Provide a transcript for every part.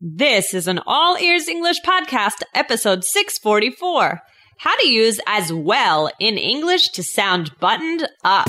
This is an All Ears English podcast, episode 644. How to use as well in English to sound buttoned up.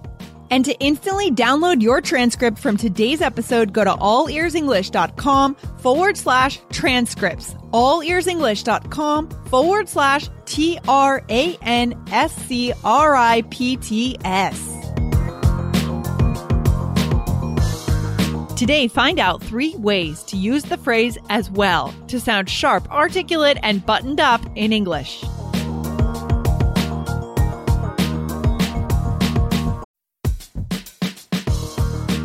And to instantly download your transcript from today's episode, go to allearsenglish.com forward slash transcripts. Allearsenglish.com forward slash T R A N S C R I P T S. Today, find out three ways to use the phrase as well to sound sharp, articulate, and buttoned up in English.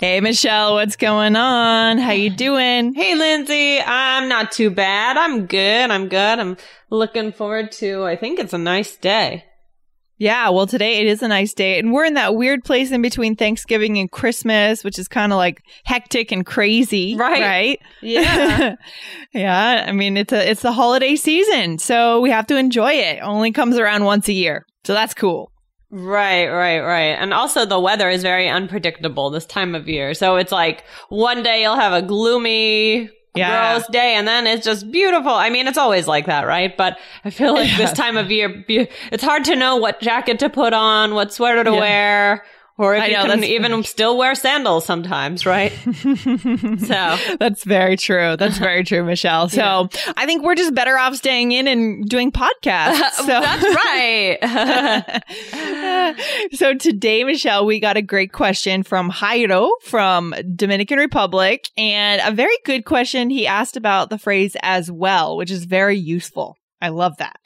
Hey Michelle, what's going on? How you doing? Hey, Lindsay. I'm not too bad. I'm good. I'm good. I'm looking forward to, I think it's a nice day. Yeah, well today it is a nice day and we're in that weird place in between Thanksgiving and Christmas, which is kind of like hectic and crazy, Right. Right? Yeah. yeah, I mean it's a it's the holiday season, so we have to enjoy it. Only comes around once a year. So that's cool. Right, right, right. And also the weather is very unpredictable this time of year. So it's like one day you'll have a gloomy, Yeah. gross day and then it's just beautiful. I mean, it's always like that, right? But I feel like this time of year, it's hard to know what jacket to put on, what sweater to Yeah. wear, or if I you know, can even still wear sandals sometimes, right? so That's very true. That's very true, Michelle. So I think we're just better off staying in and doing podcasts. So. that's right. so today, Michelle, we got a great question from Jairo from Dominican Republic and a very good question. He asked about the phrase as well, which is very useful. I love that.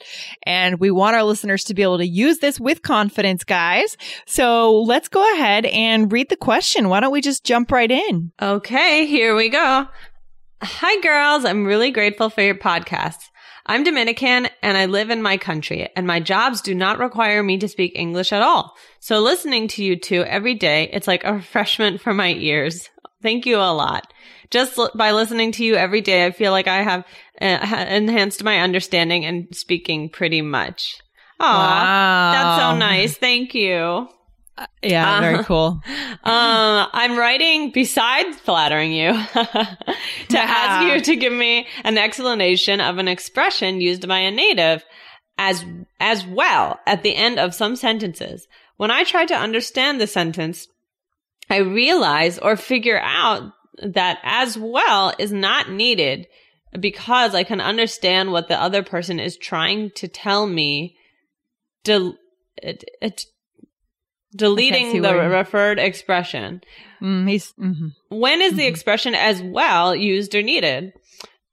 And we want our listeners to be able to use this with confidence, guys. So let's go ahead and read the question. Why don't we just jump right in? Okay, here we go. Hi, girls. I'm really grateful for your podcast. I'm Dominican and I live in my country, and my jobs do not require me to speak English at all. So listening to you two every day, it's like a refreshment for my ears. Thank you a lot. Just l- by listening to you every day, I feel like I have uh, enhanced my understanding and speaking pretty much. Aw, that's so nice. Thank you. Yeah, Uh, very cool. Um, I'm writing besides flattering you to ask you to give me an explanation of an expression used by a native as as well at the end of some sentences. When I try to understand the sentence, I realize or figure out that as well is not needed because I can understand what the other person is trying to tell me. Del- it, it, see deleting the referred expression. Mm, he's, mhm. When is the Mhm. expression as well used or needed?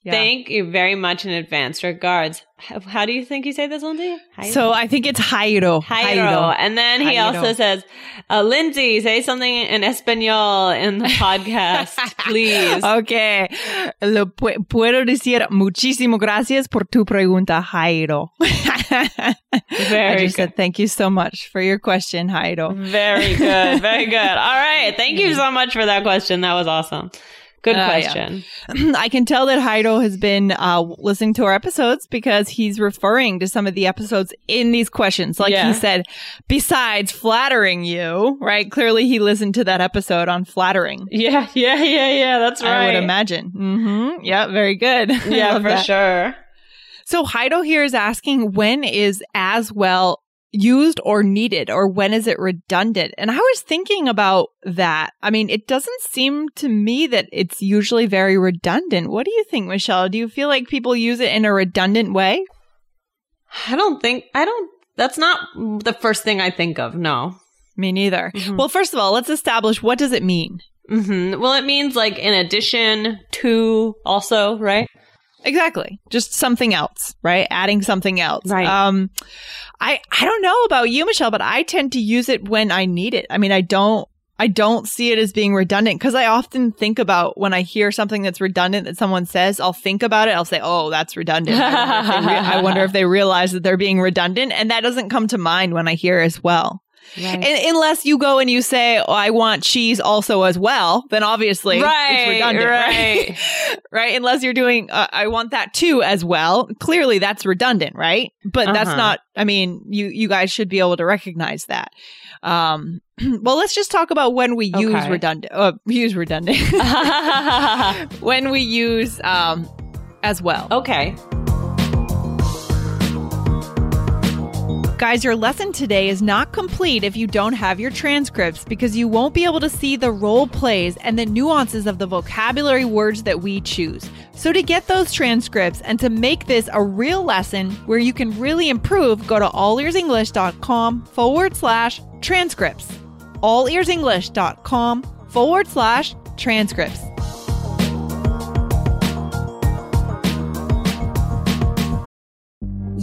Yeah. Thank you very much in advance. Regards. How, how do you think you say this, Lindsay? So I think it's Jairo. Jairo. And then he also says, uh, Lindsay, say something in Espanol in the podcast, please. Okay. Lo pu- puedo decir muchísimo gracias por tu pregunta, Jairo. I Very just good. said thank you so much for your question, Jairo. Very good. Very good. All right. Thank you so much for that question. That was awesome. Good Uh, yeah. question. I can tell that Jairo has been uh, listening to our episodes because he's referring to some of the episodes in these questions. Like Yeah. he said, besides flattering you, right? Clearly he listened to that episode on flattering. Yeah, yeah, yeah, yeah. That's right. I would imagine. hmm Yeah, very good. Yeah, for that. sure. So Jairo here is asking when is as well used or needed or when is it redundant? And I was thinking about that. I mean, it doesn't seem to me that it's usually very redundant. What do you think, Michelle? Do you feel like people use it in a redundant way? I don't think I don't. That's not the first thing I think of. No. Me neither. Mhm. Well, first of all, let's establish what does it mean? hmm Well, it means like in addition to also, right? Exactly. Just something else, right? Adding something else. Right. Um, I, I don't know about you, Michelle, but I tend to use it when I need it. I mean, I don't, I don't see it as being redundant because I often think about when I hear something that's redundant that someone says, I'll think about it. I'll say, Oh, that's redundant. I wonder, if they, I wonder if they realize that they're being redundant. And that doesn't come to mind when I hear as well. Right. And, unless you go and you say, oh, I want cheese also as well, then obviously right. it's redundant, right? right. right? Unless you're doing, uh, I want that too as well. Clearly, that's redundant, right? But that's Uh-huh. not. I mean, you you guys should be able to recognize that. Um, well, let's just talk about when we use redundant. Uh, use redundant when we use um as well. okay. Guys, your lesson today is not complete if you don't have your transcripts because you won't be able to see the role plays and the nuances of the vocabulary words that we choose. So, to get those transcripts and to make this a real lesson where you can really improve, go to allearsenglish.com forward slash transcripts. Allearsenglish.com forward slash transcripts.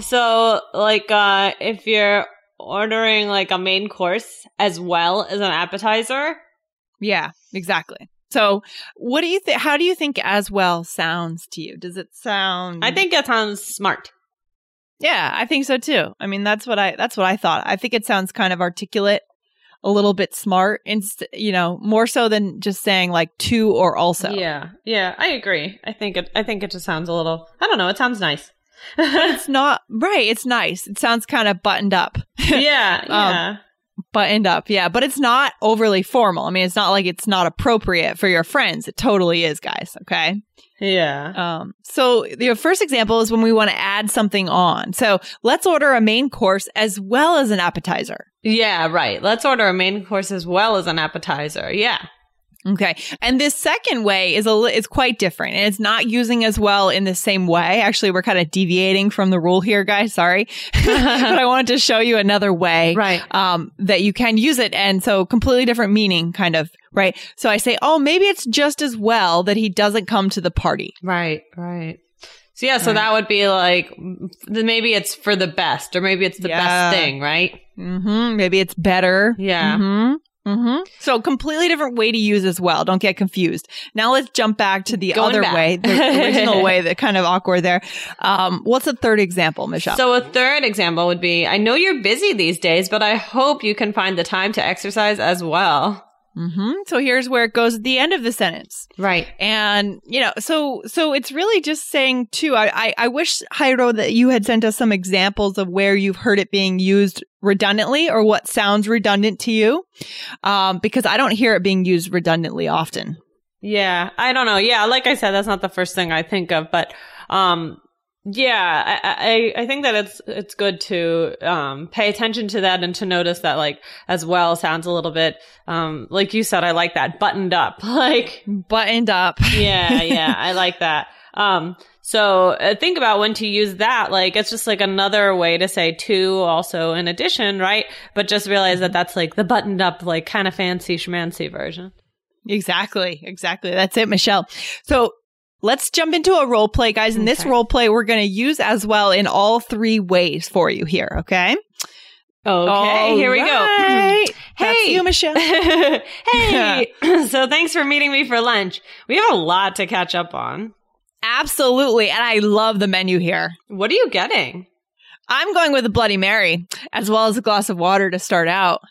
So, like, uh, if you're ordering like a main course as well as an appetizer, Yeah, exactly. So, what do you think? How do you think as well sounds to you? Does it sound? I think that sounds smart. Yeah, I think so too. I mean, that's what I that's what I thought. I think it sounds kind of articulate, a little bit smart, inst- you know, more so than just saying like to or also. Yeah, yeah, I agree. I think it. I think it just sounds a little. I don't know. It sounds nice. It's not right. It's nice. It sounds kind of buttoned up. yeah, Um, yeah. buttoned up, yeah, but it's not overly formal. I mean, it's not like it's not appropriate for your friends. It totally is, guys. Okay. yeah. Um, so the first example is when we want to add something on. So let's order a main course as well as an appetizer. Yeah, right. Let's order a main course as well as an appetizer. Yeah. Okay. And this second way is a is quite different and it's not using as well in the same way. Actually, we're kind of deviating from the rule here, guys. Sorry. but I wanted to show you another way. Right. Um, that you can use it. And so completely different meaning kind of, right? So I say, oh, maybe it's just as well that he doesn't come to the party. Right, right. So yeah, so Right. that would be like maybe it's for the best, or maybe it's the Yeah. best thing, right? Mm-hmm. Maybe it's better. Yeah. Mm-hmm. Mm-hmm. So completely different way to use as well. Don't get confused. Now let's jump back to the Going other back. way, the original way that kind of awkward there. Um, what's a third example, Michelle? So a third example would be, I know you're busy these days, but I hope you can find the time to exercise as well. Mm-hmm. So here's where it goes at the end of the sentence. Right. And, you know, so, so it's really just saying too, I, I, I wish, Jairo, that you had sent us some examples of where you've heard it being used redundantly or what sounds redundant to you. Um, because I don't hear it being used redundantly often. Yeah. I don't know. Yeah. Like I said, that's not the first thing I think of, but, um, yeah, I, I, I think that it's, it's good to, um, pay attention to that and to notice that like as well sounds a little bit, um, like you said, I like that buttoned up. Like, Buttoned up. yeah, yeah, I like that. Um, so uh, think about when to use that. Like, it's just like another way to say to, also in addition, right? But just realize that that's like the buttoned up, like kind of fancy schmancy version. Exactly. Exactly. That's it, Michelle. So let's jump into a role play, guys. And this role play we're going to use as well in all three ways for you here. Okay. Okay, here we go. That's Hey. you, Michelle. hey, so thanks for meeting me for lunch. We have a lot to catch up on. Absolutely. And I love the menu here. What are you getting? I'm going with a Bloody Mary as well as a glass of water to start out.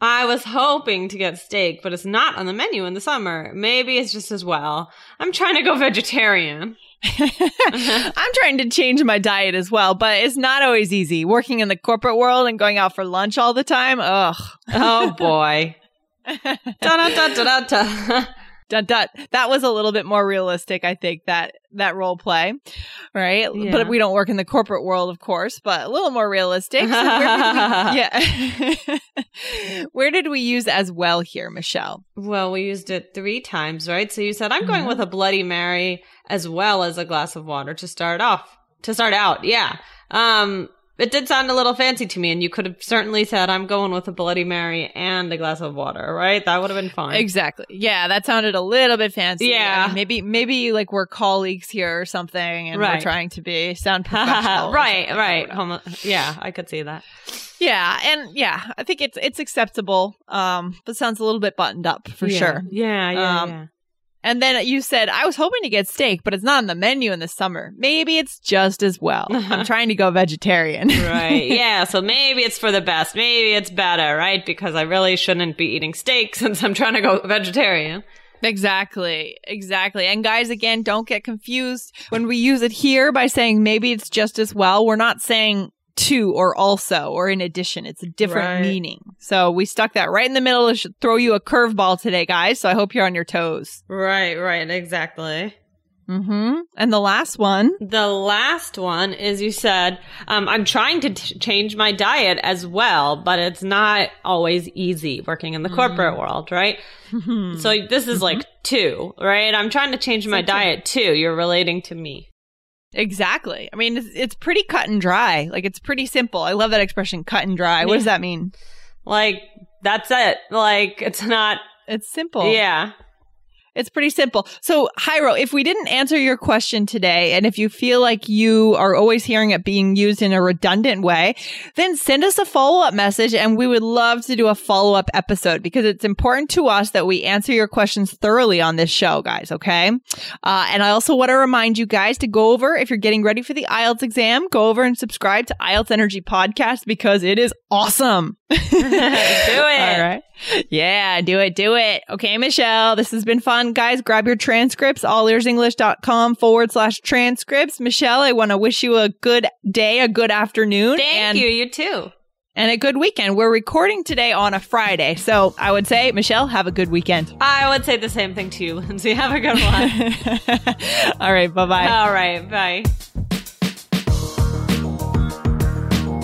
I was hoping to get steak, but it's not on the menu in the summer. Maybe it's just as well. I'm trying to go vegetarian. I'm trying to change my diet as well, but it's not always easy. Working in the corporate world and going out for lunch all the time. Ugh. Oh boy. Da-da-da-da-da-da. Dun, dun. That was a little bit more realistic, I think, that that role play, right? Yeah. But we don't work in the corporate world, of course, but a little more realistic. So where we, yeah. where did we use as well here, Michelle? Well, we used it three times, right? So you said I'm going Mhm. with a Bloody Mary as well as a glass of water to start off. To start out, yeah. Um, it did sound a little fancy to me, and you could have certainly said I'm going with a Bloody Mary and a glass of water, right? That would have been fine. Exactly. Yeah, that sounded a little bit fancy. Yeah. I mean, maybe maybe like we're colleagues here or something, and we're trying to be sound professional. right, right. Homo- yeah, I could see that. Yeah, and yeah, I think it's it's acceptable. Um, but sounds a little bit buttoned up for Yeah. sure. Yeah, yeah, Um, yeah. And then you said, I was hoping to get steak, but it's not on the menu in the summer. Maybe it's just as well. I'm uh-huh. trying to go vegetarian. right. Yeah. So maybe it's for the best. Maybe it's better, right? Because I really shouldn't be eating steak since I'm trying to go vegetarian. exactly. Exactly. And guys, again, don't get confused. When we use it here by saying maybe it's just as well, we're not saying to or also or in addition. It's a different Right. meaning. So we stuck that right in the middle to throw you a curveball today, guys. So I hope you're on your toes. Right, right. Exactly. Mm-hmm. And the last one. The last one is you said, um, I'm trying to t- change my diet as well, but it's not always easy working in the corporate world, right? So this is like two, right? I'm trying to change my diet too. You're relating to me. Exactly. I mean, it's, it's pretty cut and dry. Like, it's pretty simple. I love that expression, cut and dry. What does that mean? Like, that's it. Like, it's not, It's simple. yeah. It's pretty simple. So, Jairo, if we didn't answer your question today, and if you feel like you are always hearing it being used in a redundant way, then send us a follow up message and we would love to do a follow up episode because it's important to us that we answer your questions thoroughly on this show, guys. Okay. Uh, and I also want to remind you guys to go over, if you're getting ready for the IELTS exam, go over and subscribe to IELTS Energy Podcast because it is awesome. Do it. All right. Yeah, do it, do it. Okay, Michelle, this has been fun. Guys, grab your transcripts, allearsenglish.com forward slash transcripts. Michelle, I want to wish you a good day, a good afternoon. Thank and, you. You too. And a good weekend. We're recording today on a Friday. So I would say, Michelle, have a good weekend. I would say the same thing to you, Lindsay. Have a good one. All right, bye bye. All right. Bye.